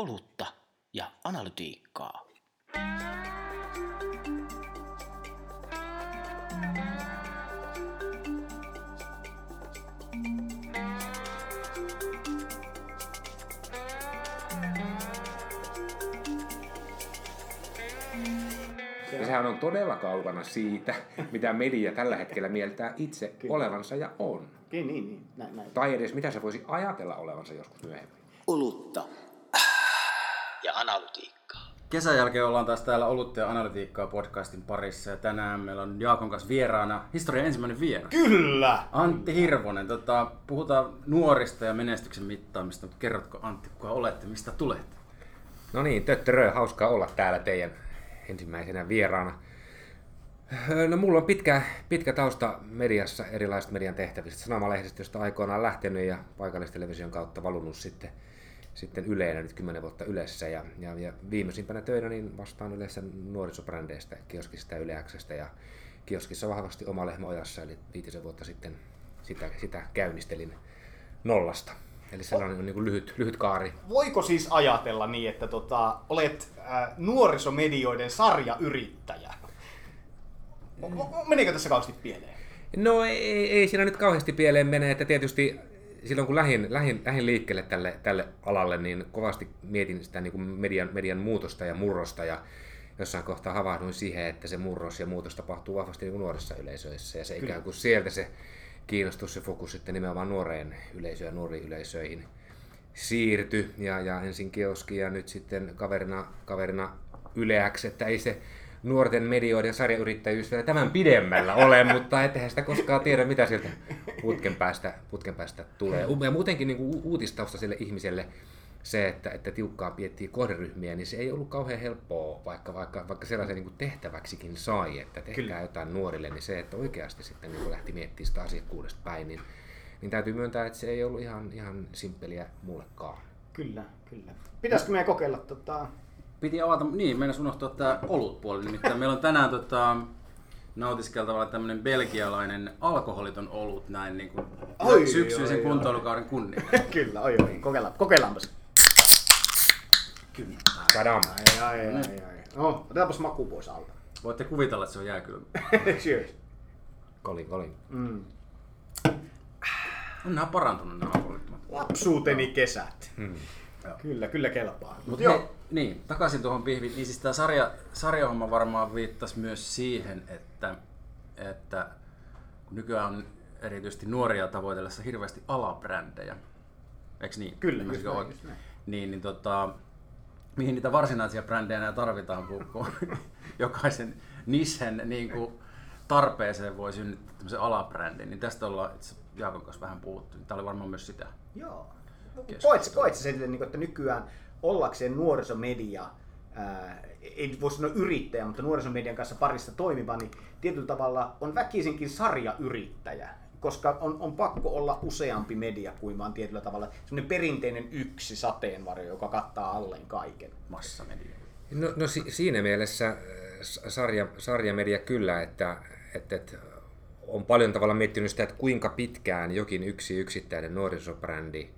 olutta ja analytiikkaa. Ja sehän on todella kaukana siitä, mitä media tällä hetkellä mieltää itse Kyllä. olevansa ja on. Niin, niin, niin. Näin, näin. Tai edes mitä se voisi ajatella olevansa joskus myöhemmin. Olutta analytiikkaa. Kesän jälkeen ollaan taas täällä Olutta ja analytiikkaa podcastin parissa ja tänään meillä on Jaakon kanssa vieraana historian ensimmäinen vieras. Kyllä! Antti Hirvonen, tota, puhutaan nuorista ja menestyksen mittaamista, mutta kerrotko Antti, kuka olette, mistä tulette? No niin, töttörö, hauskaa olla täällä teidän ensimmäisenä vieraana. No mulla on pitkä, pitkä tausta mediassa, erilaisista median tehtävistä. Sanomalehdistöstä aikoinaan lähtenyt ja paikallistelevision kautta valunut sitten, sitten Yleenä, nyt 10 vuotta Ylessä. Ja, ja, ja viimeisimpänä töinä niin vastaan yleensä nuorisobrändeistä, kioskista ja Yleäksestä. Ja kioskissa vahvasti oma lehmä ojassa, eli viitisen vuotta sitten sitä, sitä käynnistelin nollasta. Eli sellainen on niin kuin lyhyt, lyhyt kaari Voiko siis ajatella niin, että tota, olet äh, nuorisomedioiden sarjayrittäjä? O- Menikö tässä kauheasti pieleen? No ei, ei siinä nyt kauheasti pieleen mene, että tietysti silloin kun lähin, lähin, lähin liikkeelle tälle, tälle alalle, niin kovasti mietin sitä niin kuin median, median muutosta ja murrosta ja jossain kohtaa havahduin siihen, että se murros ja muutos tapahtuu vahvasti niin nuorissa yleisöissä ja se Kyllä. ikään kuin sieltä se kiinnostus ja fokus sitten nimenomaan nuoreen yleisöön ja nuoriin yleisöihin siirtyi ja, ja ensin kioski ja nyt sitten kaverina, kaverina yleäksi, että ei se nuorten medioiden sarjayrittäjyys vielä tämän pidemmällä ole, mutta ettehän sitä koskaan tiedä, mitä sieltä putken päästä, putken päästä tulee. Ja muutenkin niin kuin uutistaustaiselle ihmiselle se, että, että tiukkaan piettii kohderyhmiä, niin se ei ollut kauhean helppoa, vaikka, vaikka, vaikka sellaisen niin kuin tehtäväksikin sai, että tehkää Kyllä. jotain nuorille, niin se, että oikeasti sitten niin lähti miettimään sitä asiakkuudesta päin, niin, niin täytyy myöntää, että se ei ollut ihan, ihan simppeliä mullekaan. Kyllä, kyllä. Pitäisikö meidän kokeilla tota... Piti avata, niin, meinas unohtaa tämä olutpuoli, nimittäin meillä on tänään tota, nautiskeltavalla tämmöinen belgialainen alkoholiton olut näin niin kuin Oi, syksyisen oi, oi. kuntoilukauden kunnia. Kyllä, oi oi. Kokeillaan, kokeillaanpas. Kyllä. Tadam! Ai, ai, ai, ai. No, otetaanpas maku pois alta. Voitte kuvitella, että se on jääkylmä. Cheers. Kolin, kolin. Mm. On nämä parantunut nämä alkoholittomat. Lapsuuteni kesät. Kyllä, kyllä kelpaa. Mut Mutta joo. niin, takaisin tuohon pihviin. Niin siis tämä sarja, sarjahomma varmaan viittasi myös siihen, että, että kun nykyään on erityisesti nuoria tavoitellessa hirveästi alabrändejä. Eikö niin? Kyllä, just näin, oikein? just näin. Niin, niin tota, mihin niitä varsinaisia brändejä enää tarvitaan, kun, kun jokaisen nissen niin kuin tarpeeseen voi synnyttää tämmöisen alabrändin. Niin tästä ollaan itse Jaakon kanssa vähän puhuttu. Tämä oli varmaan myös sitä. Joo. Sä- koit sä sen, niin että nykyään ollakseen nuorisomedia, ää, ei voi sanoa yrittäjä, mutta nuorisomedian kanssa parissa toimiva, niin tietyllä tavalla on väkisinkin sarjayrittäjä, koska on, on pakko olla useampi media kuin vaan tietyllä tavalla semmoinen perinteinen yksi sateenvarjo, joka kattaa alleen kaiken. Massamedia. No, no si- siinä mielessä sarja, sarjamedia kyllä, että, että, että on paljon tavalla miettinyt sitä, että kuinka pitkään jokin yksi yksittäinen nuorisobrändi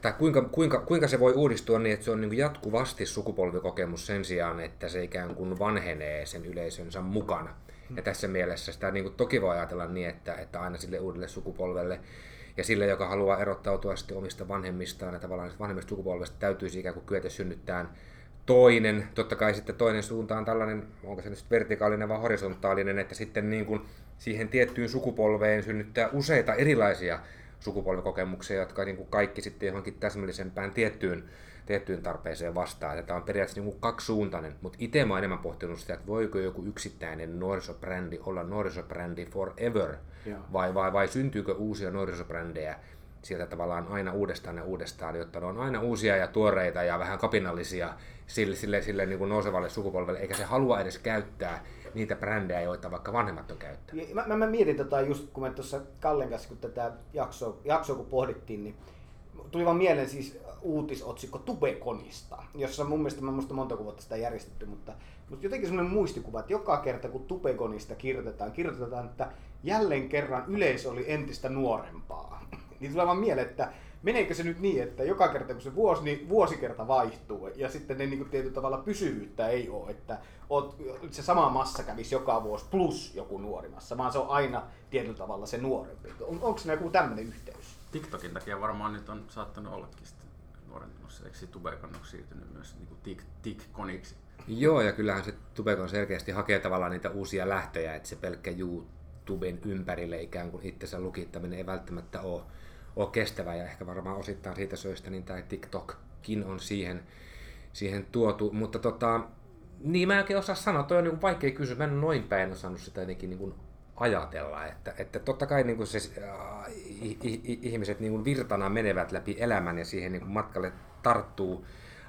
tai kuinka, kuinka, kuinka se voi uudistua niin, että se on niin jatkuvasti sukupolvikokemus sen sijaan, että se ikään kuin vanhenee sen yleisönsä mukana. Ja tässä mielessä sitä niin kuin toki voi ajatella niin, että, että aina sille uudelle sukupolvelle ja sille, joka haluaa erottautua sitten omista vanhemmistaan ja tavallaan vanhemmista sukupolvesta, täytyisi ikään kuin kyetä synnyttämään toinen, totta kai sitten toinen suunta on tällainen, onko se nyt vertikaalinen vai horisontaalinen, että sitten niin kuin siihen tiettyyn sukupolveen synnyttää useita erilaisia sukupolvikokemuksia, jotka niin kuin kaikki sitten johonkin täsmällisempään tiettyyn, tiettyyn tarpeeseen vastaa. Tämä on periaatteessa niin kuin kaksisuuntainen, mutta itse mä enemmän pohtinut sitä, että voiko joku yksittäinen nuorisobrändi olla nuorisobrändi forever, vai, vai, vai syntyykö uusia nuorisobrändejä sieltä tavallaan aina uudestaan ja uudestaan, jotta ne on aina uusia ja tuoreita ja vähän kapinallisia sille, sille, sille niin kuin nousevalle sukupolvelle, eikä se halua edes käyttää niitä brändejä, joita vaikka vanhemmat on käyttänyt. Mä, mä, mä mietin tota just, kun me tuossa Kallen kanssa, kun tätä jaksoa, jaksoa kun pohdittiin, niin tuli vaan mieleen siis uutisotsikko Tubekonista, jossa mun mielestä, mä muista monta vuotta sitä järjestetty, mutta, mutta jotenkin semmoinen muistikuva, että joka kerta kun Tubekonista kirjoitetaan, kirjoitetaan, että jälleen kerran yleisö oli entistä nuorempaa. niin tulee vaan mieleen, että meneekö se nyt niin, että joka kerta kun se vuosi, niin vuosikerta vaihtuu ja sitten ne niin tietyllä tavalla pysyvyyttä ei ole, että oot, se sama massa kävisi joka vuosi plus joku nuori massa, vaan se on aina tietyllä tavalla se nuorempi. On, onko se joku tämmöinen yhteys? TikTokin takia varmaan nyt on saattanut ollakin sitten nuorentumassa, eikö Tubekan ole siirtynyt myös niin tik-koniksi? Joo, ja kyllähän se Tubekon selkeästi hakee tavallaan niitä uusia lähtöjä, että se pelkkä YouTuben ympärille ikään kuin itsensä lukittaminen ei välttämättä ole, ole kestävää, ja ehkä varmaan osittain siitä syystä niin tämä TikTokkin on siihen, siihen tuotu, mutta tota, niin mä en oikein osaa sanoa, toi on niin vaikea kysymys, mä en noin päin osannut sitä jotenkin niin kuin ajatella, että, että totta kai niin kuin se, äh, ihmiset niin kuin virtana menevät läpi elämän ja siihen niin kuin matkalle tarttuu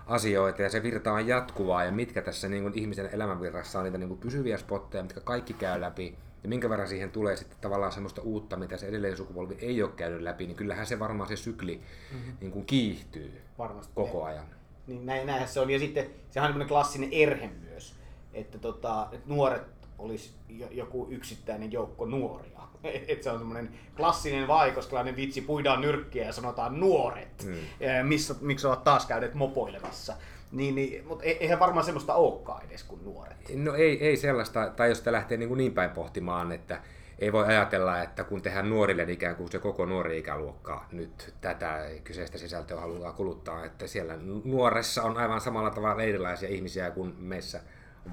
asioita ja se virta on jatkuvaa ja mitkä tässä niin kuin ihmisen elämänvirrassa on niitä niin kuin pysyviä spotteja, mitkä kaikki käy läpi ja minkä verran siihen tulee sitten tavallaan semmoista uutta, mitä se edellinen sukupolvi ei ole käynyt läpi, niin kyllähän se varmaan se sykli mm-hmm. niin kuin kiihtyy Varmasti koko ajan. Niin näin, näinhän se on. Ja sitten sehän on klassinen erhe myös, että, tota, että nuoret olisi joku yksittäinen joukko nuoria. Et se on semmoinen klassinen vaikoskelainen vitsi, puidaan nyrkkiä ja sanotaan nuoret, mm. missä, miksi ovat taas käyneet mopoilemassa. Niin, niin, mutta e-, eihän varmaan semmoista olekaan edes kuin nuoret. No ei, ei sellaista, tai jos sitä lähtee niin, kuin niin päin pohtimaan, että ei voi ajatella, että kun tehdään nuorille niin ikään kuin se koko nuori ikäluokka nyt tätä kyseistä sisältöä haluaa kuluttaa, että siellä nuoressa on aivan samalla tavalla erilaisia ihmisiä kuin meissä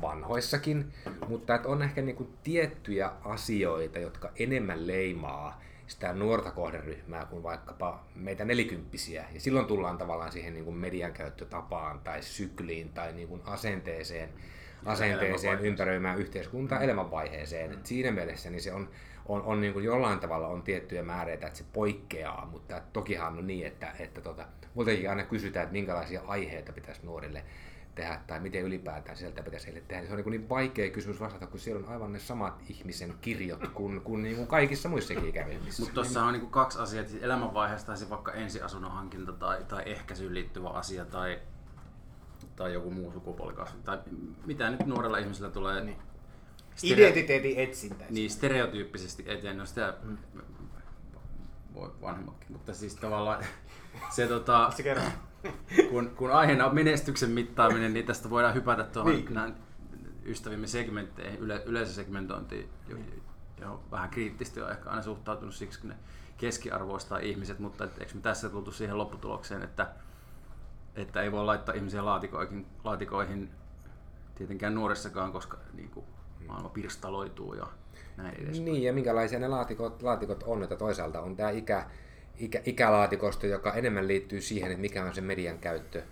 vanhoissakin, mutta että on ehkä niinku tiettyjä asioita, jotka enemmän leimaa sitä nuorta kohderyhmää kuin vaikkapa meitä nelikymppisiä. Ja silloin tullaan tavallaan siihen niin kuin median käyttötapaan tai sykliin tai niin kuin asenteeseen, asenteeseen ympäröimään yhteiskuntaa elämänvaiheeseen. Et siinä mielessä niin se on, on, on niin kuin jollain tavalla on tiettyjä määreitä, että se poikkeaa, mutta tokihan on niin, että, että tota, muutenkin aina kysytään, että minkälaisia aiheita pitäisi nuorille tehdä tai miten ylipäätään sieltä pitäisi heille tehdä. Se on niin, niin vaikea kysymys vastata, kun siellä on aivan ne samat ihmisen kirjot kuin, kuin, niin kuin kaikissa muissakin ikäryhmissä. Mutta tuossa on niin kuin kaksi asiaa, että elämänvaiheesta se vaikka ensiasunnon hankinta tai, tai ehkäisyyn liittyvä asia tai, tai joku muu sukupuolikasvi tai mitä nyt nuorella ihmisellä tulee. Niin. Stereo- Identiteetin etsintä. Niin, stereotyyppisesti eteen. No sitä mm. Voi vanhemmatkin, mutta siis tavallaan se tota... Se kerran kun, kun aiheena on menestyksen mittaaminen, niin tästä voidaan hypätä tuohon niin. ystävimme segmentteihin, yle, yleisösegmentointiin, johon vähän kriittisesti on ehkä aina suhtautunut siksi, kun ne keskiarvoistaa ihmiset, mutta et, eikö me tässä tultu siihen lopputulokseen, että, että ei voi laittaa ihmisiä laatikoihin, laatikoihin tietenkään nuoressakaan, koska niin kuin, maailma pirstaloituu ja näin edes. Niin, ja minkälaisia ne laatikot, laatikot on, että toisaalta on tämä ikä, ikä, ikälaatikosta, joka enemmän liittyy siihen, että mikä on se median käyttö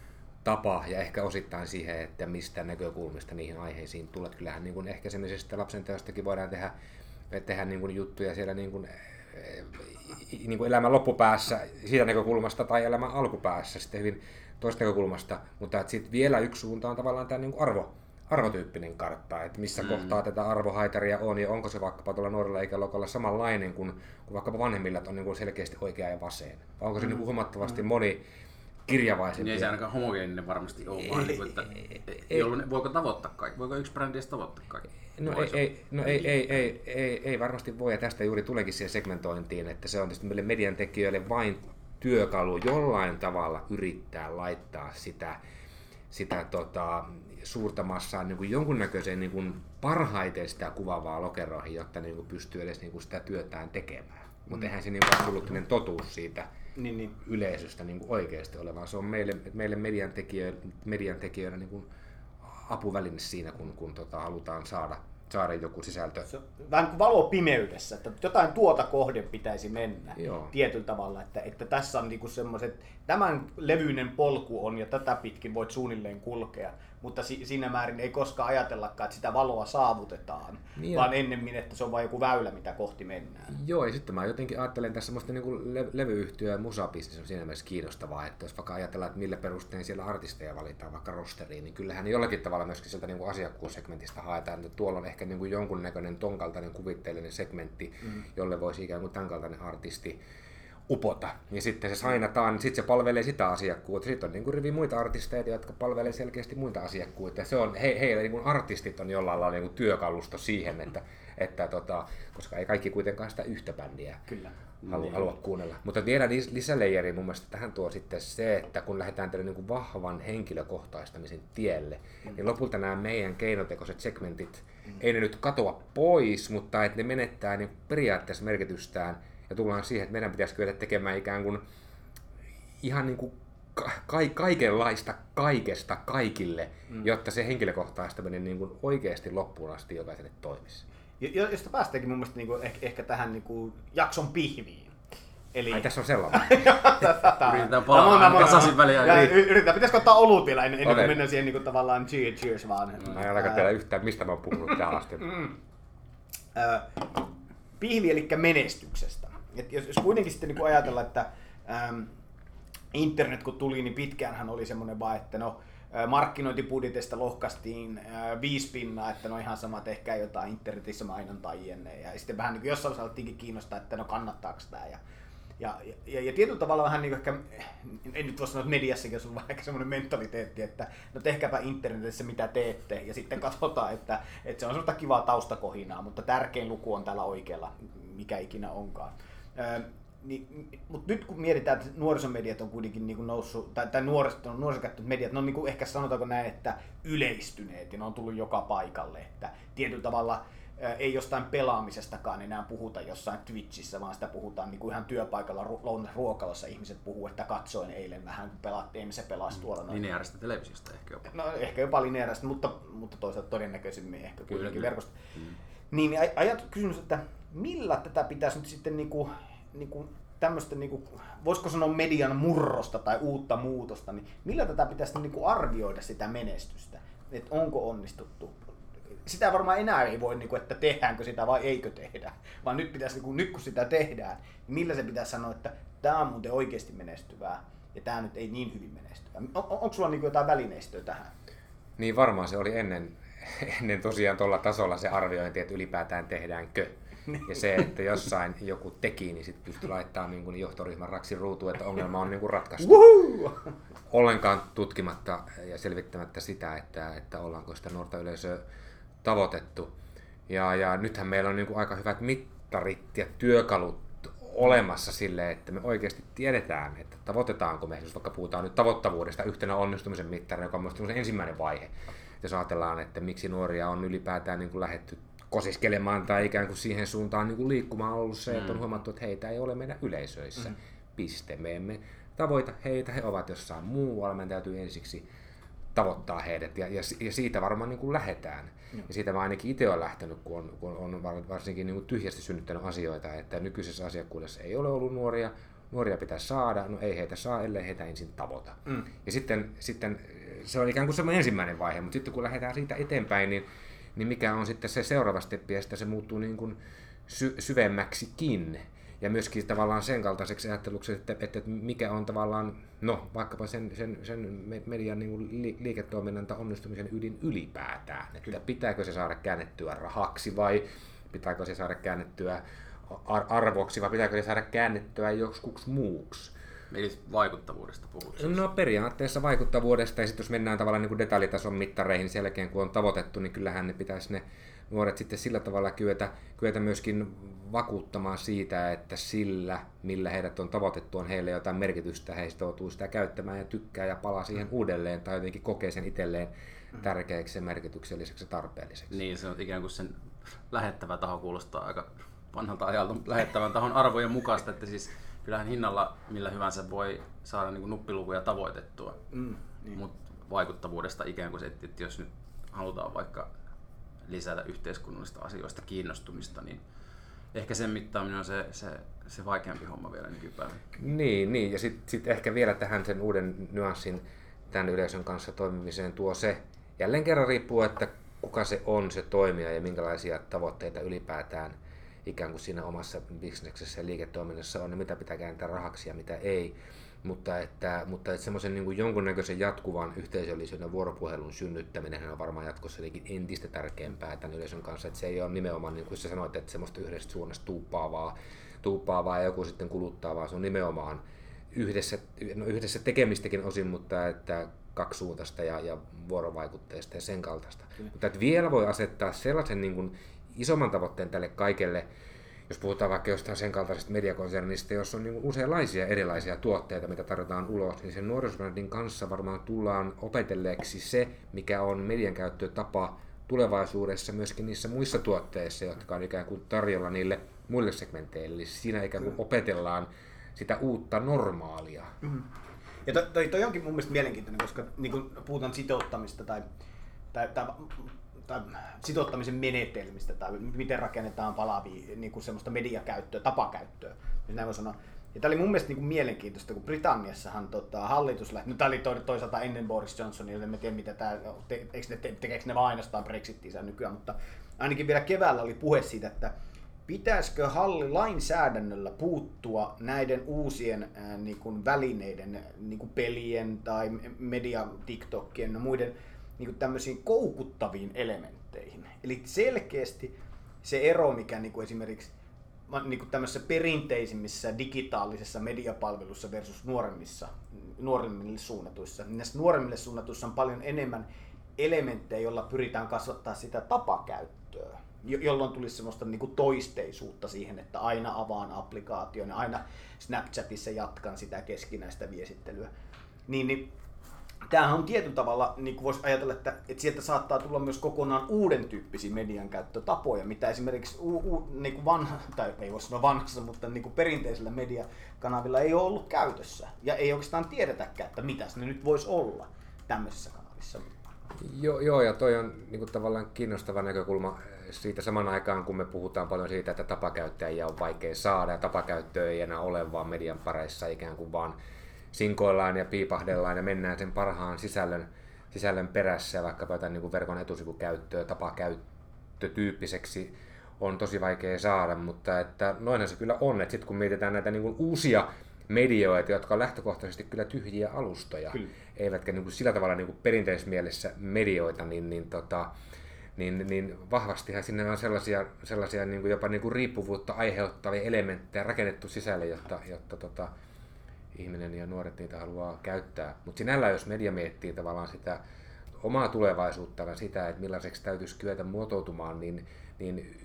tapa ja ehkä osittain siihen, että mistä näkökulmista niihin aiheisiin tulet. Kyllähän niin kuin ehkäisemisestä lapsenteostakin voidaan tehdä, tehdä niin kuin juttuja siellä niin kuin, eh, niin kuin elämän loppupäässä siitä näkökulmasta tai elämän alkupäässä sitten hyvin toista näkökulmasta, mutta sitten vielä yksi suunta on tavallaan tämä niin kuin arvo, arvotyyppinen kartta, että missä mm. kohtaa tätä arvohaitaria on ja onko se vaikkapa tuolla nuorella ikäluokalla samanlainen kuin, kuin vaikkapa vanhemmilla, että on niin kuin selkeästi oikea ja vasen. Vai onko se mm. niin huomattavasti mm. moni kirjavaisempi? Niin ei se ainakaan homogeeninen varmasti ole, vaan niin kuin, että ei, jolloin, voiko tavoittaa kaikki? Voiko yksi brändi edes tavoittaa kaikki? No, ei, ei, no ei, ei, ei, ei, ei, varmasti voi, ja tästä juuri tuleekin siihen segmentointiin, että se on tietysti meille median tekijöille vain työkalu jollain tavalla yrittää laittaa sitä, sitä tota, suurta massaa niin kuin jonkunnäköiseen niin kuin parhaiten sitä kuvaavaa lokeroihin, jotta niin kuin pystyy edes niin kuin sitä työtään tekemään. Mutta mm. eihän se niin absoluuttinen totuus siitä niin, niin. yleisöstä niin kuin oikeasti ole, vaan se on meille, meille median tekijöille, median tekijöille niin kuin apuväline siinä, kun, kun tota, halutaan saada saada joku sisältö. Se on vähän kuin valo pimeydessä, että jotain tuota kohden pitäisi mennä Joo. tietyllä tavalla, että, että tässä on niinku semmoiset, tämän levyinen polku on ja tätä pitkin voit suunnilleen kulkea, mutta si- siinä määrin ei koskaan ajatellakaan, että sitä valoa saavutetaan, niin vaan ennemmin, että se on vain joku väylä, mitä kohti mennään. Joo, ja sitten mä jotenkin ajattelen tässä semmoista niin le- levyyhtiö- ja musabisnes on siinä mielessä kiinnostavaa, että jos vaikka ajatellaan, että millä perustein siellä artisteja valitaan vaikka rosteriin, niin kyllähän jollakin tavalla myöskin sieltä niin kuin asiakkuussegmentistä haetaan, että tuolla on ehkä niin kuin jonkunnäköinen ton kaltainen kuvitteellinen segmentti, mm. jolle voisi ikään kuin tämän kaltainen artisti upota. Ja sitten se sainataan, niin sitten se palvelee sitä asiakkuutta. Sitten on niin kuin rivi muita artisteja, jotka palvelee selkeästi muita asiakkuutta. Se on, he, heillä niin kuin artistit on jollain lailla niin kuin työkalusto siihen, että, että tota, koska ei kaikki kuitenkaan sitä yhtä bändiä Kyllä. halua, halua kuunnella. Mutta vielä lis- lisäleijeri mun mielestä tähän tuo sitten se, että kun lähdetään tälle niin kuin vahvan henkilökohtaistamisen tielle, niin lopulta nämä meidän keinotekoiset segmentit, ei ne nyt katoa pois, mutta että ne menettää niin periaatteessa merkitystään ja tullaan siihen, että meidän pitäisi kyetä tekemään ikään kuin ihan niin kuin ka- ka- kaikenlaista kaikesta kaikille, mm. jotta se henkilökohtaistaminen niin kuin oikeasti loppuun asti jokaiselle toimisi. Jo- Josta päästäänkin mun mielestä niinku ehkä, ehkä tähän niinku jakson pihviin. Eli... Ai tässä on sellainen. Yritetään palaa aina. Ja y- Yritetään, pitäisikö ottaa olut vielä ennen, ennen kuin mennään siihen niinku tavallaan cheers, cheers vaan. Mä en ainakaan tiedä yhtään, mistä mä oon puhunut tähän asti. Ö, pihvi eli menestyksestä. Et jos, jos kuitenkin sitten niin ajatellaan, että äm, internet kun tuli, niin pitkäänhän oli semmoinen vaan, että no markkinointibudjetista lohkastiin viisi pinnaa, että no ihan sama, tehkää jotain internetissä mainontaa jne. Ja sitten vähän niin kuin jossain alettiinkin kiinnostaa, että no kannattaako tämä. Ja, ja, ja, ja tietyllä tavalla vähän niin kuin ehkä, en nyt voi sanoa, että mediassakin on ehkä semmoinen mentaliteetti, että no tehkääpä internetissä mitä teette, ja sitten katsotaan, että, että se on semmoista kivaa taustakohinaa, mutta tärkein luku on täällä oikealla, mikä ikinä onkaan. Ö, niin, mutta nyt kun mietitään, että nuorisomediat on kuitenkin niin kuin noussut, tai, tai nuoriset, nuorisokäyttöiset mediat, ne on niin kuin ehkä sanotaanko näin, että yleistyneet ja ne on tullut joka paikalle. Että tietyllä tavalla ei jostain pelaamisestakaan enää puhuta jossain Twitchissä, vaan sitä puhutaan niin kuin ihan työpaikalla ru- lounasruokalossa. Ihmiset puhuu, että katsoin eilen vähän, kun pelattiin, se pelasi tuolla. noin. Lineaarista televisiosta ehkä jopa. No ehkä jopa lineaarista, mutta, mutta toisaalta todennäköisemmin ehkä kuitenkin kyllä. verkosta. Niin, niin aj- ajat kysymys, että millä tätä pitäisi nyt sitten niinku, niinku tämmöistä, niinku, voisiko sanoa median murrosta tai uutta muutosta, niin millä tätä pitäisi niinku arvioida sitä menestystä, että onko onnistuttu? Sitä varmaan enää ei voi, niinku, että tehdäänkö sitä vai eikö tehdä, vaan nyt, pitäisi, niinku, nyt kun sitä tehdään, niin millä se pitäisi sanoa, että tämä on muuten oikeasti menestyvää ja tämä nyt ei niin hyvin menestyvää. On, on, onko sulla niinku jotain välineistöä tähän? Niin varmaan se oli ennen, ennen tosiaan tuolla tasolla se arviointi, että ylipäätään tehdäänkö. Ja se, että jossain joku teki, niin sitten pystyi laittamaan niin kuin johtoryhmän raksin ruutuun, että ongelma on niin kuin ratkaistu. Woohoo! Ollenkaan tutkimatta ja selvittämättä sitä, että, että ollaanko sitä nuorta yleisöä tavoitettu. Ja, ja nythän meillä on niin kuin aika hyvät mittarit ja työkalut olemassa sille, että me oikeasti tiedetään, että tavoitetaanko me, jos vaikka puhutaan nyt tavoittavuudesta yhtenä onnistumisen mittarina, joka on se ensimmäinen vaihe. Jos ajatellaan, että miksi nuoria on ylipäätään niin kuin lähetty kosiskelemaan tai ikään kuin siihen suuntaan niin kuin liikkumaan on ollut se, että on huomattu, että heitä ei ole meidän yleisöissä. Piste. Me emme tavoita heitä, he ovat jossain muualla, meidän täytyy ensiksi tavoittaa heidät ja, ja, ja siitä varmaan niin kuin lähdetään. Ja siitä mä ainakin itse olen lähtenyt, kun on, kun on var- varsinkin niin kuin tyhjästi synnyttänyt asioita, että nykyisessä asiakkuudessa ei ole ollut nuoria, nuoria pitää saada, no ei heitä saa, ellei heitä ensin tavoita. Mm. Ja sitten, sitten se on ikään kuin semmoinen ensimmäinen vaihe, mutta sitten kun lähdetään siitä eteenpäin, niin, niin mikä on sitten se seuraava steppi, ja sitten se muuttuu niin kuin sy- syvemmäksikin. Ja myöskin tavallaan sen kaltaiseksi ajatteluksi, että, että mikä on tavallaan, no vaikkapa sen, sen, sen me- median niin kuin li- liiketoiminnan tai onnistumisen ydin ylipäätään. Että pitääkö se saada käännettyä rahaksi vai pitääkö se saada käännettyä ar- arvoksi vai pitääkö se saada käännettyä joksikuksi muuksi. Eli vaikuttavuudesta puhut. siis. No periaatteessa vaikuttavuudesta ja sitten jos mennään tavallaan niin kuin detaljitason mittareihin sen jälkeen kun on tavoitettu, niin kyllähän ne pitäisi ne nuoret sitten sillä tavalla kyetä, kyetä myöskin vakuuttamaan siitä, että sillä, millä heidät on tavoitettu, on heille jotain merkitystä, he sitoutuu sitä käyttämään ja tykkää ja palaa siihen uudelleen tai jotenkin kokee sen itselleen tärkeäksi ja merkitykselliseksi ja tarpeelliseksi. Niin, se on ikään kuin sen lähettävä taho kuulostaa aika vanhalta ajalta lähettävän tahon arvojen mukaista, että siis kyllähän hinnalla millä hyvänsä voi saada niin kuin nuppilukuja tavoitettua, Mm, niin. mutta vaikuttavuudesta ikään kuin se, että että jos nyt halutaan vaikka lisätä yhteiskunnallista asioista kiinnostumista, niin ehkä sen mittaaminen on se, se, se vaikeampi homma vielä nykypäivänä. Niin, niin. ja sitten sit ehkä vielä tähän sen uuden nyanssin tämän yleisön kanssa toimimiseen tuo se, jälleen kerran riippuu, että kuka se on se toimija ja minkälaisia tavoitteita ylipäätään ikään kuin siinä omassa bisneksessä ja liiketoiminnassa on ja mitä pitää kääntää rahaksi ja mitä ei. Mutta että, mutta että semmoisen niin kuin jonkunnäköisen jatkuvan yhteisöllisyyden ja vuoropuhelun synnyttäminen on varmaan jatkossa jotenkin entistä tärkeämpää tämän yleisön kanssa. Että se ei ole nimenomaan, niin kuin sä sanoit, että semmoista yhdestä suunnasta tuuppaavaa tuupaavaa ja joku sitten kuluttaa, vaan se on nimenomaan yhdessä, no yhdessä tekemistäkin osin, mutta että kaksisuuntaista ja, ja vuorovaikutteista ja sen kaltaista. Kyllä. Mutta että vielä voi asettaa sellaisen niin kuin isomman tavoitteen tälle kaikelle, jos puhutaan vaikka jostain sen kaltaisesta mediakonsernista, jossa on niin useinlaisia erilaisia tuotteita, mitä tarjotaan ulos, niin sen nuorisobrändin kanssa varmaan tullaan opetelleeksi se, mikä on median käyttötapa tulevaisuudessa myöskin niissä muissa tuotteissa, jotka on ikään kuin tarjolla niille muille segmenteille. Eli siinä ikään kuin opetellaan sitä uutta normaalia. Mm-hmm. Ja toi, toi, toi onkin mun mielestä mielenkiintoinen, koska niin kun puhutaan sitouttamista tai, tai, tai, tai sitouttamisen menetelmistä tai miten rakennetaan palavia niin kuin semmoista mediakäyttöä, tapakäyttöä, jos näin voi sanoa. Ja tämä oli mun mielestä niin kuin mielenkiintoista, kun Britanniassahan tota, hallitus lähti, no tämä oli toisaalta ennen Boris Johnsonia, en tiedä mitä tämä, te, eikö ne, te, tekeekö ne vaan ainoastaan Brexittiä nykyään, mutta ainakin vielä keväällä oli puhe siitä, että pitäisikö halli lainsäädännöllä puuttua näiden uusien ää, niin kuin välineiden, niin kuin pelien tai media, TikTokien ja muiden niin kuin tämmöisiin koukuttaviin elementteihin. Eli selkeästi se ero, mikä niin kuin esimerkiksi niin kuin tämmöisissä perinteisimmissä digitaalisessa mediapalvelussa versus nuoremmissa, nuoremmille suunnatuissa, niin näissä nuoremmille suunnatuissa on paljon enemmän elementtejä, joilla pyritään kasvattaa sitä tapakäyttöä jolloin tulisi semmoista niin kuin toisteisuutta siihen, että aina avaan applikaation ja aina Snapchatissa jatkan sitä keskinäistä viestittelyä. Niin, niin tämähän on tietyllä tavalla, niin kuin voisi ajatella, että, että sieltä saattaa tulla myös kokonaan uuden tyyppisiä median käyttötapoja, mitä esimerkiksi u, u, niin kuin vanha, tai ei voi sanoa vanhassa, mutta niin kuin perinteisillä mediakanavilla ei ole ollut käytössä. Ja ei oikeastaan tiedetäkään, että mitä ne nyt voisi olla tämmöisissä kanavissa. Joo, joo ja toi on niin kuin tavallaan kiinnostava näkökulma siitä saman aikaan, kun me puhutaan paljon siitä, että tapakäyttäjiä on vaikea saada ja tapakäyttöä ei enää ole vaan median pareissa ikään kuin vaan sinkoillaan ja piipahdellaan ja mennään sen parhaan sisällön, sisällön perässä vaikkapa jotain niin kuin verkon etusivukäyttöä tapakäyttötyyppiseksi on tosi vaikea saada, mutta että noinhan se kyllä on, että sitten kun mietitään näitä niin kuin uusia medioita, jotka on lähtökohtaisesti kyllä tyhjiä alustoja, kyllä. eivätkä niin kuin sillä tavalla niin kuin perinteisessä mielessä medioita, niin, niin tota, niin, niin vahvastihan sinne on sellaisia, sellaisia niin kuin jopa niin kuin riippuvuutta aiheuttavia elementtejä rakennettu sisälle, jotta, jotta tota, ihminen ja nuoret niitä haluaa käyttää. Mutta sinällä jos media miettii tavallaan sitä omaa tulevaisuutta ja sitä, että millaiseksi täytyisi kyetä muotoutumaan, niin, niin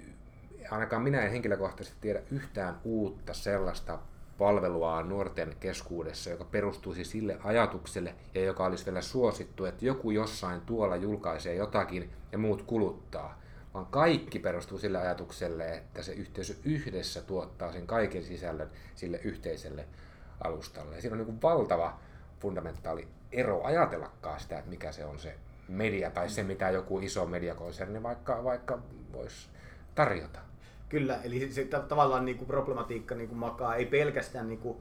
ainakaan minä en henkilökohtaisesti tiedä yhtään uutta sellaista palvelua nuorten keskuudessa, joka perustuisi sille ajatukselle ja joka olisi vielä suosittu, että joku jossain tuolla julkaisee jotakin ja muut kuluttaa, vaan kaikki perustuu sille ajatukselle, että se yhteisö yhdessä tuottaa sen kaiken sisällön sille yhteiselle alustalle. Ja siinä on niin valtava fundamentaali ero ajatellakaan sitä, että mikä se on se media tai se, mitä joku iso mediakonserni vaikka, vaikka voisi tarjota. Kyllä, eli se tavallaan niin kuin problematiikka niin kuin makaa ei pelkästään niin kuin,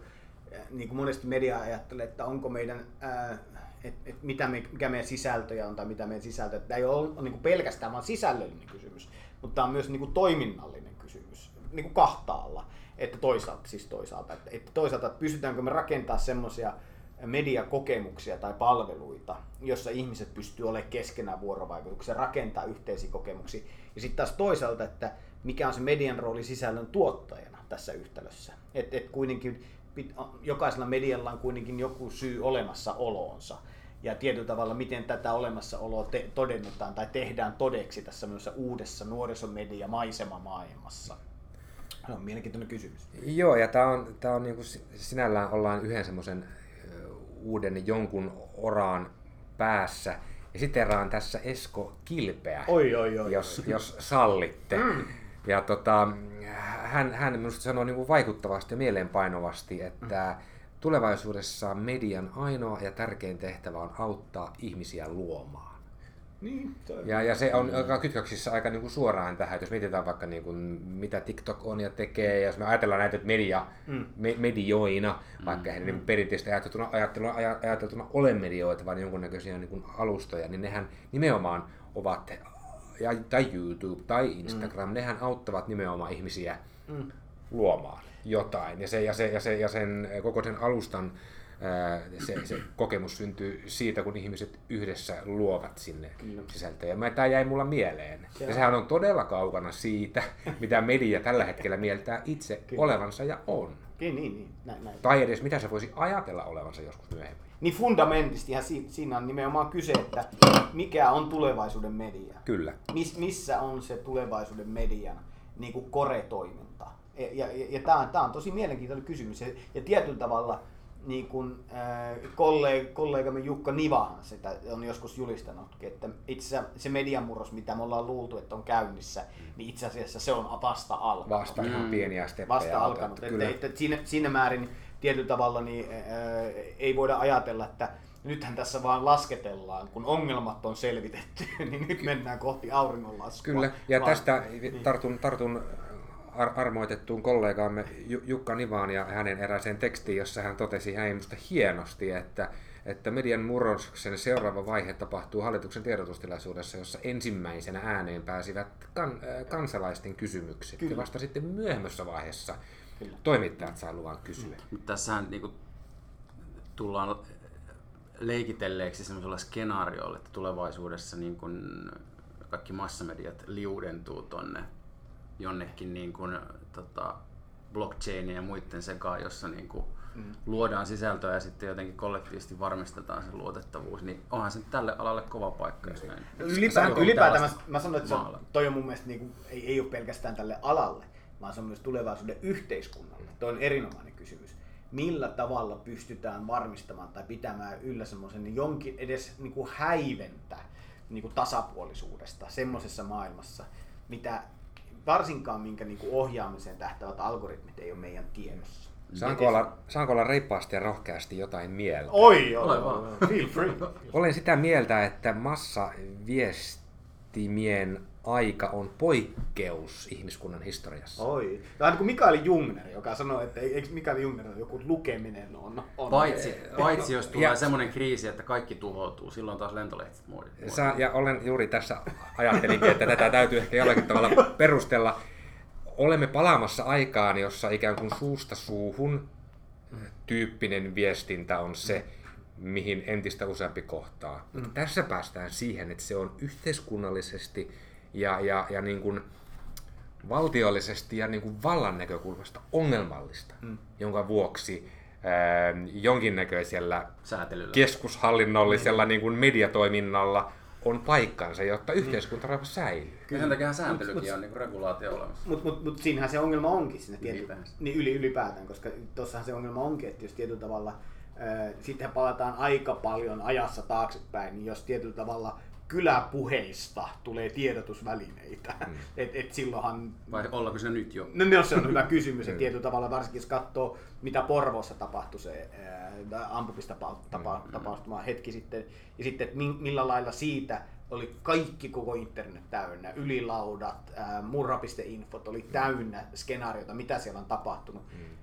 niin kuin monesti media ajattelee, että onko meidän, ää, et, et mitä me, mikä meidän sisältöjä on tai mitä meidän sisältö. Tämä ei ole niin kuin pelkästään vaan sisällöllinen kysymys, mutta tämä on myös niin kuin toiminnallinen kysymys, niin kuin kahtaalla. Että toisaalta, siis toisaalta, että, että toisaalta, että pystytäänkö me rakentaa semmoisia mediakokemuksia tai palveluita, jossa ihmiset pystyy olemaan keskenään vuorovaikutuksia, rakentaa yhteisiä kokemuksia. Ja sitten taas toisaalta, että mikä on se median rooli sisällön tuottajana tässä yhtälössä. Että et kuitenkin jokaisella medialla on kuitenkin joku syy olemassaoloonsa. Ja tietyllä tavalla, miten tätä olemassaoloa te- todennetaan tai tehdään todeksi tässä uudessa nuorisomedia maailmassa. Se on mielenkiintoinen kysymys. Joo, ja tämä on, tää on niinku sinällään ollaan yhden semmoisen uuden jonkun oraan päässä. Ja siteraan tässä Esko Kilpeä, oi, oi, oi, jos, jos sallitte. Mm. Ja tota, hän, hän minusta sanoi niin kuin vaikuttavasti ja mieleenpainovasti, että mm. tulevaisuudessa median ainoa ja tärkein tehtävä on auttaa ihmisiä luomaan. Niin, ja, ja se on aika kytköksissä aika niin kuin suoraan tähän, että jos mietitään vaikka niin kuin, mitä TikTok on ja tekee, ja jos me ajatellaan näitä media, mm. me, medioina, vaikka mm. he niin perinteisesti ajateltuna, ajateltuna, ajateltuna ole medioita, vaan jonkunnäköisiä niin kuin alustoja, niin nehän nimenomaan ovat ja, tai YouTube tai Instagram, mm. nehän auttavat nimenomaan ihmisiä mm. luomaan jotain. Ja, se, ja, se, ja, se, ja sen koko sen alustan se, se kokemus syntyy siitä, kun ihmiset yhdessä luovat sinne sisältöä. Ja mä- tämä jäi mulla mieleen. Ja sehän on todella kaukana siitä, mitä media tällä hetkellä mieltää itse olevansa ja on. Niin, niin, niin. Näin, näin. Tai edes mitä se voisi ajatella olevansa joskus myöhemmin. Niin fundamenttistihan si- siinä on nimenomaan kyse, että mikä on tulevaisuuden media. Kyllä. Mis, missä on se tulevaisuuden median niin kuin core-toiminta? Ja, ja, ja tämä on, tää on tosi mielenkiintoinen kysymys. Ja, ja tietyllä tavalla niin kuin, äh, kollega, kollegamme Jukka Nivahan sitä on joskus julistanutkin, että itse asiassa se mediamurros, mitä me ollaan luultu, että on käynnissä, niin itse asiassa se on vasta alkanut Vasta ihan pieniä steppejä. vasta alkanut. Että, Kyllä. että siinä, siinä määrin tietyllä tavalla niin, ää, ei voida ajatella, että nythän tässä vaan lasketellaan, kun ongelmat on selvitetty, niin nyt mennään kohti auringonlaskua. Kyllä, ja Vaan- tästä tartun, tartun ar- armoitettuun kollegaamme Ju- Jukka Nivaan ja hänen erääseen tekstiin, jossa hän totesi hän minusta hienosti, että, että median murroksen seuraava vaihe tapahtuu hallituksen tiedotustilaisuudessa, jossa ensimmäisenä ääneen pääsivät kan, äh, kansalaisten kysymykset. Kyllä. Ja vasta sitten myöhemmässä vaiheessa toimittajat saa luvan kysyä. Mutta tässähän niinku tullaan leikitelleeksi semmoisella skenaariolla, että tulevaisuudessa niin kun kaikki massamediat liudentuu tonne jonnekin niin kun, tota, blockchainin ja muiden sekaan, jossa niin kun mm. luodaan sisältöä ja sitten jotenkin kollektiivisesti varmistetaan sen luotettavuus, niin onhan se tälle alalle kova paikka, jos näin. Ylipäätään, ylipäätään mä, mä sanon, että se on, maalle. toi on mun mielestä niin kuin, ei, ei ole pelkästään tälle alalle, vaan se on myös tulevaisuuden yhteiskunnalle. Toi on erinomainen kysymys. Millä tavalla pystytään varmistamaan tai pitämään yllä semmoisen jonkin edes niin kuin häiventä niin kuin tasapuolisuudesta semmoisessa maailmassa, mitä varsinkaan minkä niin kuin ohjaamiseen tähtävät algoritmit ei ole meidän tiedossa. Saanko olla, saanko olla reippaasti ja rohkeasti jotain mieltä? Oi, Ole oi, vaan. feel free. Olen sitä mieltä, että massaviestimien aika on poikkeus ihmiskunnan historiassa. Oi. Vähän niin kuin Mikael Jungner, joka sanoi, että eikö Mikael Jungner joku lukeminen on... on Paitsi, paitsi jos tulee Ja- semmoinen kriisi, että kaikki tuhoutuu, silloin taas lentolehdet muodit. Ja olen juuri tässä ajattelinkin, että tätä täytyy ehkä jollakin tavalla perustella. Olemme palaamassa aikaan, jossa ikään kuin suusta suuhun tyyppinen viestintä on se, mihin entistä useampi kohtaa. Mm. Tässä päästään siihen, että se on yhteiskunnallisesti ja, ja, ja niin kuin valtiollisesti ja niin kuin vallan näkökulmasta ongelmallista, mm. jonka vuoksi ää, jonkinnäköisellä Säätelyllä. keskushallinnollisella niin kuin mediatoiminnalla on paikkansa, jotta yhteiskuntarauha säilyy. Ja sen takia sääntelykin on niin regulaatio olemassa. Mutta mut, mut siinähän se ongelma onkin siinä tiety, Ylipäänsä. niin yli, ylipäätään, koska tuossahan se ongelma onkin, että jos tietyllä tavalla, ää, sittenhän palataan aika paljon ajassa taaksepäin, niin jos tietyllä tavalla kyläpuheista tulee tiedotusvälineitä, mm. että et silloinhan Vai ollaanko se nyt jo? No, no se on hyvä kysymys, ja tietyllä tavalla varsinkin jos katsoo, mitä Porvoossa tapahtui se ää, ampumistapahtumaa hetki sitten, ja sitten, että mi- millä lailla siitä oli kaikki koko internet täynnä, ylilaudat, ää, murra.infot oli täynnä skenaariota, mitä siellä on tapahtunut,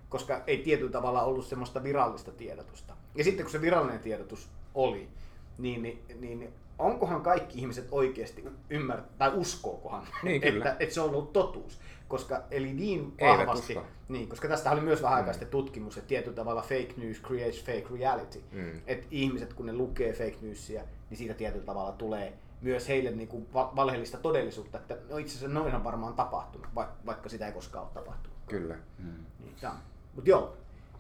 koska ei tietyllä tavalla ollut semmoista virallista tiedotusta. Ja sitten kun se virallinen tiedotus oli, niin, niin, niin onkohan kaikki ihmiset oikeasti ymmärtää, tai uskookohan, Niin, kyllä. että, että se on ollut totuus. Koska, eli niin vahvasti, niin, koska tästä oli myös vähän aikaa sitten tutkimus, että tietyllä tavalla fake news creates fake reality. Mm. Että ihmiset, kun ne lukee fake newsia, niin siitä tietyllä tavalla tulee myös heille niin kuin va- valheellista todellisuutta, että no itse asiassa noin on varmaan tapahtunut, vaikka, sitä ei koskaan ole tapahtunut. Kyllä. Niin, tämä on. Mut joo,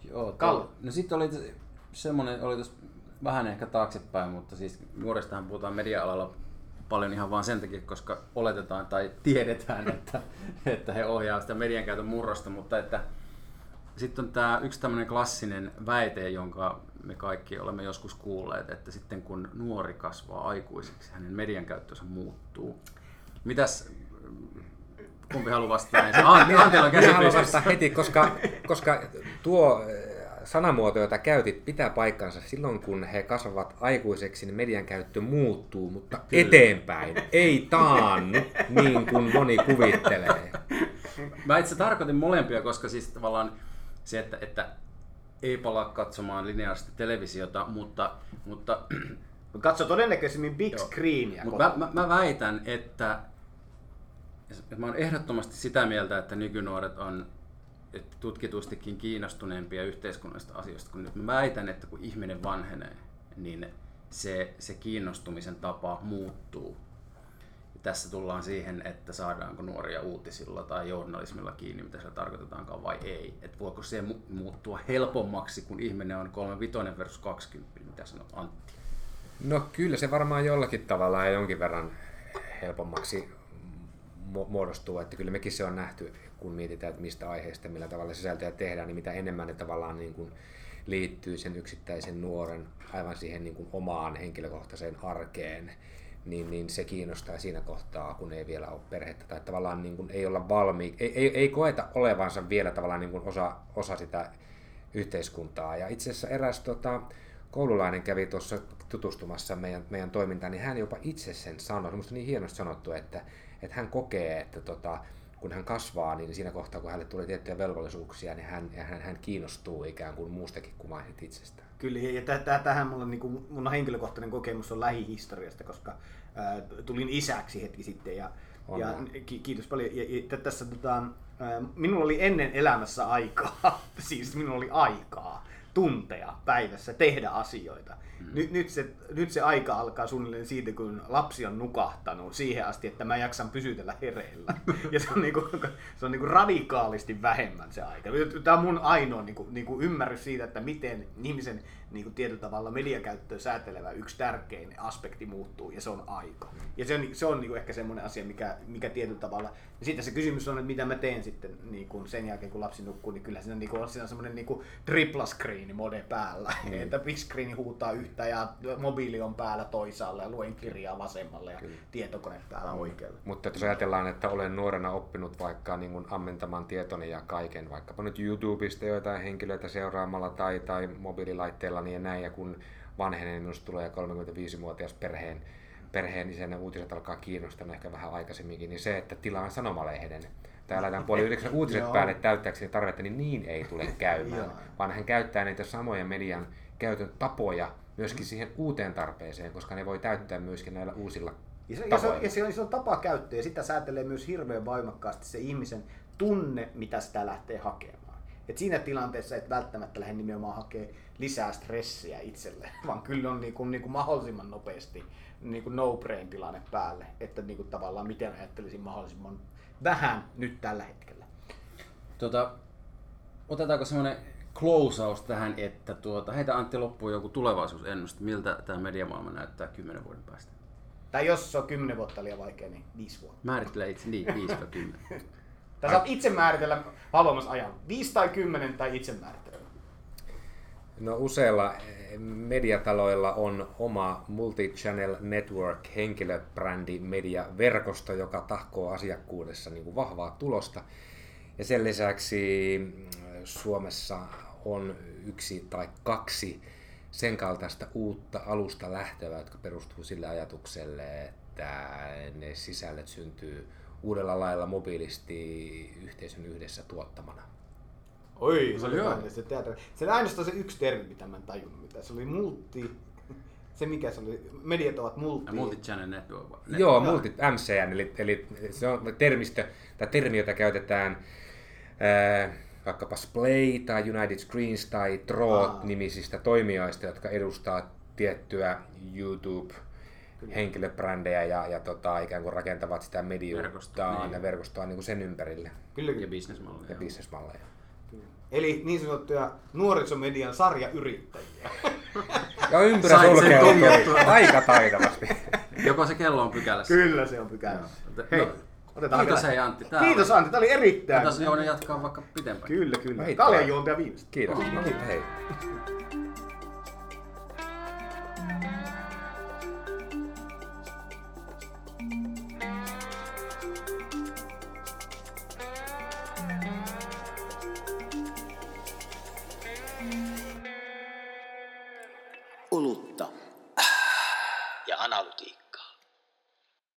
Joo, Kalle. No sitten oli semmoinen, oli tuossa vähän ehkä taaksepäin, mutta siis nuoristahan puhutaan media-alalla paljon ihan vaan sen takia, koska oletetaan tai tiedetään, että, että he ohjaavat sitä median käytön murrosta, mutta että sitten on tämä yksi tämmöinen klassinen väite, jonka me kaikki olemme joskus kuulleet, että sitten kun nuori kasvaa aikuiseksi, hänen median käyttönsä muuttuu. Mitäs, kumpi haluaa vastata? Antti, Antilla on käsi haluan vastata heti, koska, koska tuo sanamuoto, jota käytit, pitää paikkansa silloin, kun he kasvavat aikuiseksi, niin median käyttö muuttuu, mutta eteenpäin, ei taannu, niin kuin moni kuvittelee. Mä itse tarkoitin molempia, koska siis tavallaan se, että, että ei palaa katsomaan lineaarista televisiota, mutta, mutta, Mut katso todennäköisemmin big Joo. screenia. mutta mä, mä, mä, väitän, että, että mä oon ehdottomasti sitä mieltä, että nykynuoret on että tutkitustikin kiinnostuneempia yhteiskunnallisista asioista kuin nyt. Mä väitän, että kun ihminen vanhenee, niin se, se kiinnostumisen tapa muuttuu. Ja tässä tullaan siihen, että saadaanko nuoria uutisilla tai journalismilla kiinni, mitä se tarkoitetaankaan vai ei. Että voiko se mu- muuttua helpommaksi, kun ihminen on 35 versus 20, mitä sanot Antti? No kyllä se varmaan jollakin tavalla ja jonkin verran helpommaksi muodostuu, että kyllä mekin se on nähty, kun mietitään, että mistä aiheesta, millä tavalla sisältöjä tehdään, niin mitä enemmän ne tavallaan niin kuin liittyy sen yksittäisen nuoren aivan siihen niin kuin omaan henkilökohtaiseen arkeen, niin, niin se kiinnostaa siinä kohtaa, kun ei vielä ole perhettä tai tavallaan niin kuin ei olla valmi, ei, ei, ei koeta olevansa vielä tavallaan niin kuin osa, osa sitä yhteiskuntaa. Ja itse asiassa eräs tota, koululainen kävi tuossa tutustumassa meidän, meidän toimintaan, niin hän jopa itse sen sanoi, se niin hienosti sanottu, että, että hän kokee, että tota, kun hän kasvaa, niin siinä kohtaa, kun hänelle tulee tiettyjä velvollisuuksia, niin hän, hän, hän kiinnostuu ikään kuin muustakin kuin vain itsestään. Kyllä, ja tähän mulla, niin kuin, mun henkilökohtainen kokemus on lähihistoriasta, koska ää, tulin isäksi hetki sitten, ja, ja ki, kiitos paljon. Ja, ja tässä, tota, ää, minulla oli ennen elämässä aikaa, siis minulla oli aikaa tunteja päivässä tehdä asioita. Mm. Nyt, nyt, se, nyt se aika alkaa suunnilleen siitä, kun lapsi on nukahtanut siihen asti, että mä jaksan pysytellä hereillä. ja se on, niinku, se on niinku radikaalisti vähemmän se aika. Tämä on mun ainoa niinku, niinku ymmärrys siitä, että miten ihmisen niinku, tietyllä tavalla mediakäyttöä säätelevä yksi tärkein aspekti muuttuu, ja se on aika. Ja se on, se on niinku ehkä semmoinen asia, mikä, mikä tietyllä tavalla... Ja sitten se kysymys on, että mitä mä teen sitten niinku, sen jälkeen, kun lapsi nukkuu, niin kyllä siinä, niinku, on siinä semmoinen niinku, tripla screen mode päällä. Mm. että big screen huutaa yhtä ja mobiili on päällä toisaalla ja luen kirjaa vasemmalle ja Kyllä. tietokone päällä oikealle. Mutta jos ajatellaan, että olen nuorena oppinut vaikka niin kuin ammentamaan tietoni ja kaiken, vaikkapa nyt YouTubesta joitain henkilöitä seuraamalla tai, tai mobiililaitteella niin ja näin, ja kun vanhenen, niin minusta tulee 35-vuotias perheen, perheen sen uutiset alkaa kiinnostaa ehkä vähän aikaisemminkin, niin se, että tilaan sanomalehden, tai laitetaan puoli yhdeksän uutiset päälle täyttääkseni tarvetta, niin niin ei tule käymään, vaan hän käyttää niitä samoja median käytön tapoja myöskin siihen uuteen tarpeeseen, koska ne voi täyttää myöskin näillä uusilla ja se, ja, se, ja se, on, se on tapa käyttää ja sitä säätelee myös hirveän voimakkaasti se ihmisen tunne, mitä sitä lähtee hakemaan. Et siinä tilanteessa et välttämättä lähde nimenomaan hakee lisää stressiä itselle, vaan kyllä on niinku, niinku mahdollisimman nopeasti niinku no-brain tilanne päälle, että niinku tavallaan miten ajattelisin mahdollisimman vähän nyt tällä hetkellä. Tota, otetaanko semmoinen closeaus tähän, että tuota, heitä Antti loppuun joku tulevaisuusennuste, miltä tämä mediamaailma näyttää kymmenen vuoden päästä? Tai jos se on kymmenen vuotta liian vaikea, niin viisi vuotta. Määrittele itse, niin, viisi tai kymmenen. Tai saat itse määritellä haluamas ajan. Viisi tai kymmenen tai itse määritellä. No useilla eh, mediataloilla on oma multi-channel network henkilöbrändi mediaverkosto, joka tahkoo asiakkuudessa niin kuin vahvaa tulosta. Ja sen lisäksi mm, Suomessa on yksi tai kaksi sen kaltaista uutta alusta lähtevää, jotka perustuu sille ajatukselle, että ne sisällöt syntyy uudella lailla mobiilisti yhteisön yhdessä tuottamana. Oi, se oli hyvä. Se, se oli ainoastaan se yksi termi, mitä mä en tajunnut, mitä se oli multi, se mikä se oli, mediat ovat multi... Multi-channel network. Joo, multi, MCN, eli, eli se on termistö, tai termi, jota käytetään ää, vaikkapa Splay tai United Screens tai Troot-nimisistä toimijoista, jotka edustaa tiettyä YouTube henkilöbrändejä ja, ja tota, ikään kuin rakentavat sitä mediaa niin. ja verkostoa niin kuin sen ympärille. Kyllä. Ja bisnesmalleja. Ja bisnesmalleja. Eli niin sanottuja nuorisomedian sarjayrittäjiä. ja ympyrä sulkeutuu aika taitavasti. Joko se kello on pykälässä? Kyllä se on pykälässä. Hei, no, Otetaan Kiitos hei Antti. Tää Kiitos Antti, tämä oli erittäin. Tässä Jouni jatkaa vaikka pitempään. Kyllä, kyllä. Kaljan juontaja viimeistä. Kiitos. No, hei.